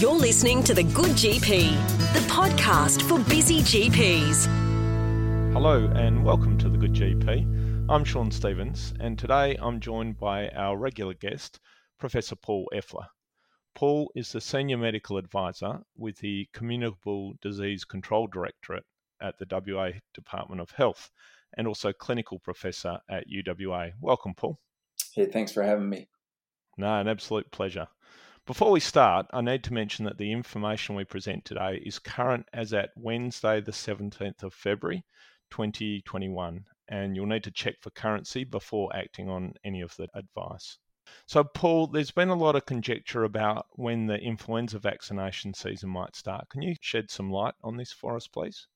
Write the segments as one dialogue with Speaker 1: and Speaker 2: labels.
Speaker 1: You're listening to The Good GP, the podcast for busy GPs.
Speaker 2: Hello, and welcome to The Good GP. I'm Sean Stevens, and today I'm joined by our regular guest, Professor Paul Effler. Paul is the Senior Medical Advisor with the Communicable Disease Control Directorate at the WA Department of Health and also Clinical Professor at UWA. Welcome, Paul.
Speaker 3: Hey, thanks for having me.
Speaker 2: No, an absolute pleasure. Before we start, I need to mention that the information we present today is current as at Wednesday, the 17th of February, 2021, and you'll need to check for currency before acting on any of the advice. So, Paul, there's been a lot of conjecture about when the influenza vaccination season might start. Can you shed some light on this for us, please?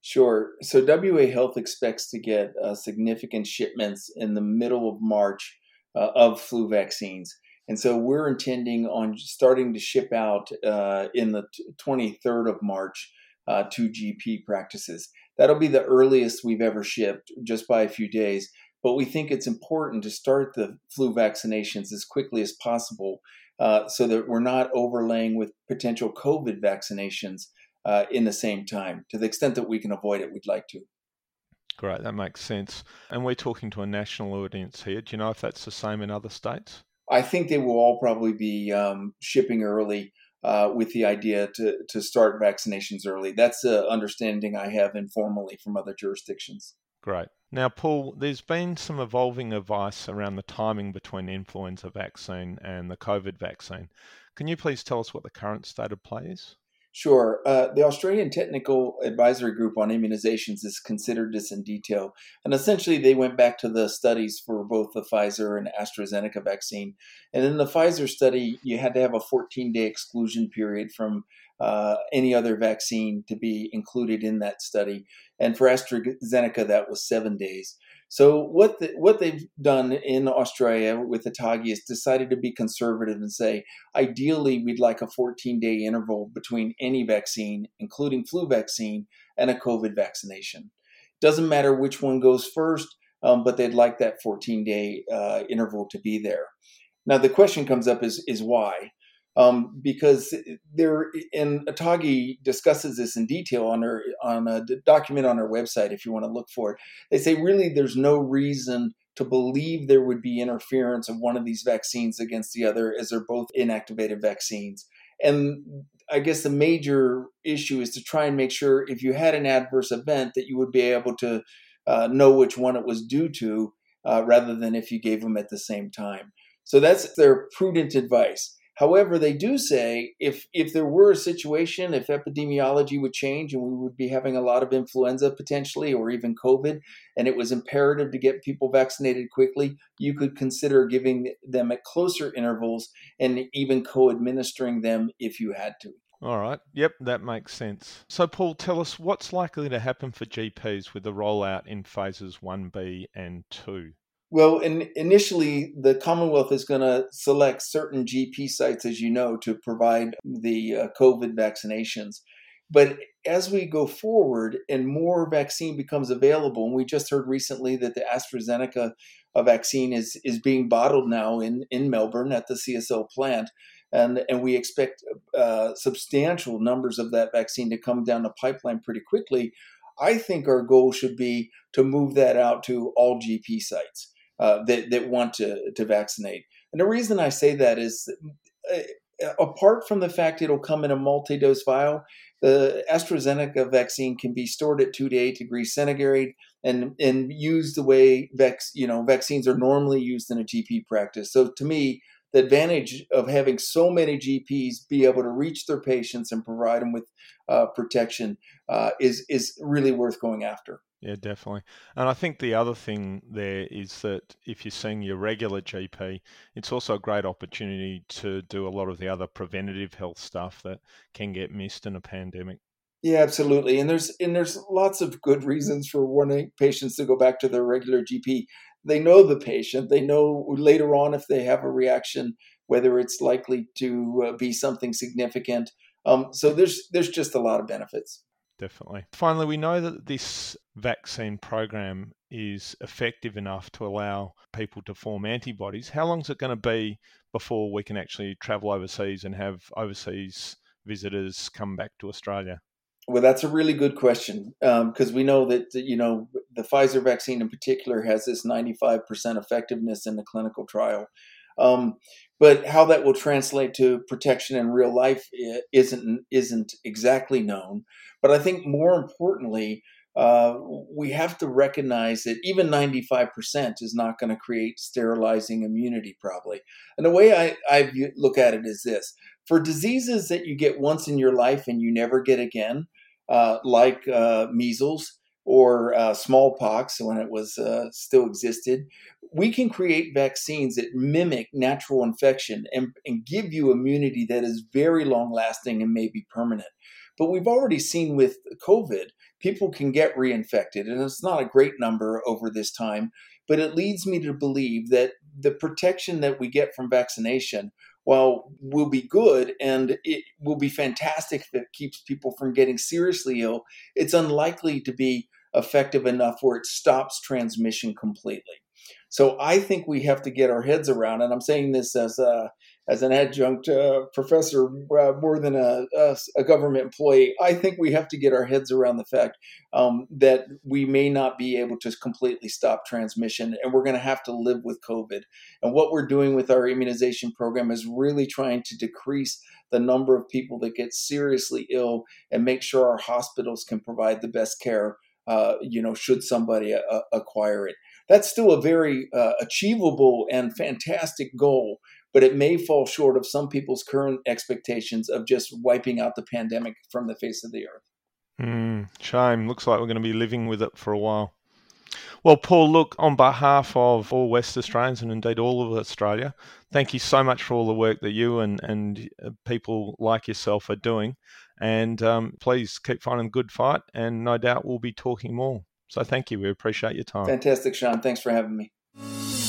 Speaker 3: Sure. So, WA Health expects to get uh, significant shipments in the middle of March uh, of flu vaccines. And so we're intending on starting to ship out uh, in the 23rd of March uh, to GP practices. That'll be the earliest we've ever shipped, just by a few days. But we think it's important to start the flu vaccinations as quickly as possible uh, so that we're not overlaying with potential COVID vaccinations uh, in the same time. To the extent that we can avoid it, we'd like to.
Speaker 2: Great, that makes sense. And we're talking to a national audience here. Do you know if that's the same in other states?
Speaker 3: I think they will all probably be um, shipping early uh, with the idea to, to start vaccinations early. That's the understanding I have informally from other jurisdictions.
Speaker 2: Great. Now, Paul, there's been some evolving advice around the timing between influenza vaccine and the COVID vaccine. Can you please tell us what the current state of play is?
Speaker 3: Sure. Uh, the Australian Technical Advisory Group on Immunizations has considered this in detail. And essentially, they went back to the studies for both the Pfizer and AstraZeneca vaccine. And in the Pfizer study, you had to have a 14 day exclusion period from uh, any other vaccine to be included in that study. And for AstraZeneca, that was seven days. So what the, what they've done in Australia with ATAGI is decided to be conservative and say, ideally, we'd like a 14 day interval between any vaccine, including flu vaccine and a COVID vaccination. Doesn't matter which one goes first, um, but they'd like that 14 day uh, interval to be there. Now the question comes up is is why? Um, because there and ATAGI discusses this in detail on her on a document on her website if you want to look for it. They say really there's no reason to believe there would be interference of one of these vaccines against the other as they're both inactivated vaccines. And I guess the major issue is to try and make sure if you had an adverse event that you would be able to uh, know which one it was due to uh, rather than if you gave them at the same time. So that's their prudent advice. However, they do say if if there were a situation, if epidemiology would change and we would be having a lot of influenza potentially, or even COVID, and it was imperative to get people vaccinated quickly, you could consider giving them at closer intervals and even co-administering them if you had to.
Speaker 2: All right. Yep, that makes sense. So, Paul, tell us what's likely to happen for GPs with the rollout in phases 1B and 2?
Speaker 3: Well, in, initially, the Commonwealth is going to select certain GP sites, as you know, to provide the uh, COVID vaccinations. But as we go forward and more vaccine becomes available, and we just heard recently that the AstraZeneca uh, vaccine is, is being bottled now in, in Melbourne at the CSL plant. And, and we expect uh, substantial numbers of that vaccine to come down the pipeline pretty quickly. I think our goal should be to move that out to all GP sites uh, that, that want to, to vaccinate. And the reason I say that is uh, apart from the fact it'll come in a multi dose vial, the AstraZeneca vaccine can be stored at two to eight degrees centigrade and, and used the way vac- you know, vaccines are normally used in a GP practice. So to me, the advantage of having so many GPs be able to reach their patients and provide them with uh, protection uh, is is really worth going after.
Speaker 2: Yeah, definitely. And I think the other thing there is that if you're seeing your regular GP, it's also a great opportunity to do a lot of the other preventative health stuff that can get missed in a pandemic.
Speaker 3: Yeah, absolutely. And there's and there's lots of good reasons for wanting patients to go back to their regular GP. They know the patient. They know later on if they have a reaction whether it's likely to uh, be something significant. Um, so there's there's just a lot of benefits.
Speaker 2: definitely. Finally, we know that this vaccine program is effective enough to allow people to form antibodies. How long is it going to be before we can actually travel overseas and have overseas visitors come back to Australia?
Speaker 3: Well, that's a really good question because um, we know that you know the Pfizer vaccine in particular has this 95% effectiveness in the clinical trial. Um, but how that will translate to protection in real life isn't isn't exactly known. But I think more importantly, uh, we have to recognize that even 95% is not going to create sterilizing immunity, probably. And the way I, I look at it is this for diseases that you get once in your life and you never get again, uh, like uh, measles or uh, smallpox when it was uh, still existed, we can create vaccines that mimic natural infection and, and give you immunity that is very long lasting and maybe permanent. But we've already seen with COVID, people can get reinfected, and it's not a great number over this time, but it leads me to believe that the protection that we get from vaccination while will be good and it will be fantastic if it keeps people from getting seriously ill, it's unlikely to be effective enough where it stops transmission completely. So I think we have to get our heads around, and I'm saying this as a as an adjunct uh, professor uh, more than a, a, a, government employee. I think we have to get our heads around the fact um, that we may not be able to completely stop transmission, and we're going to have to live with COVID. And what we're doing with our immunization program is really trying to decrease the number of people that get seriously ill and make sure our hospitals can provide the best care. Uh, you know, should somebody uh, acquire it that's still a very uh, achievable and fantastic goal, but it may fall short of some people's current expectations of just wiping out the pandemic from the face of the earth.
Speaker 2: Mm, shame. Looks like we're going to be living with it for a while. Well, Paul, look, on behalf of all West Australians and indeed all of Australia, thank you so much for all the work that you and, and uh, people like yourself are doing. And um, please keep fighting a good fight, and no doubt we'll be talking more. So thank you. We appreciate your time.
Speaker 3: Fantastic, Sean. Thanks for having me.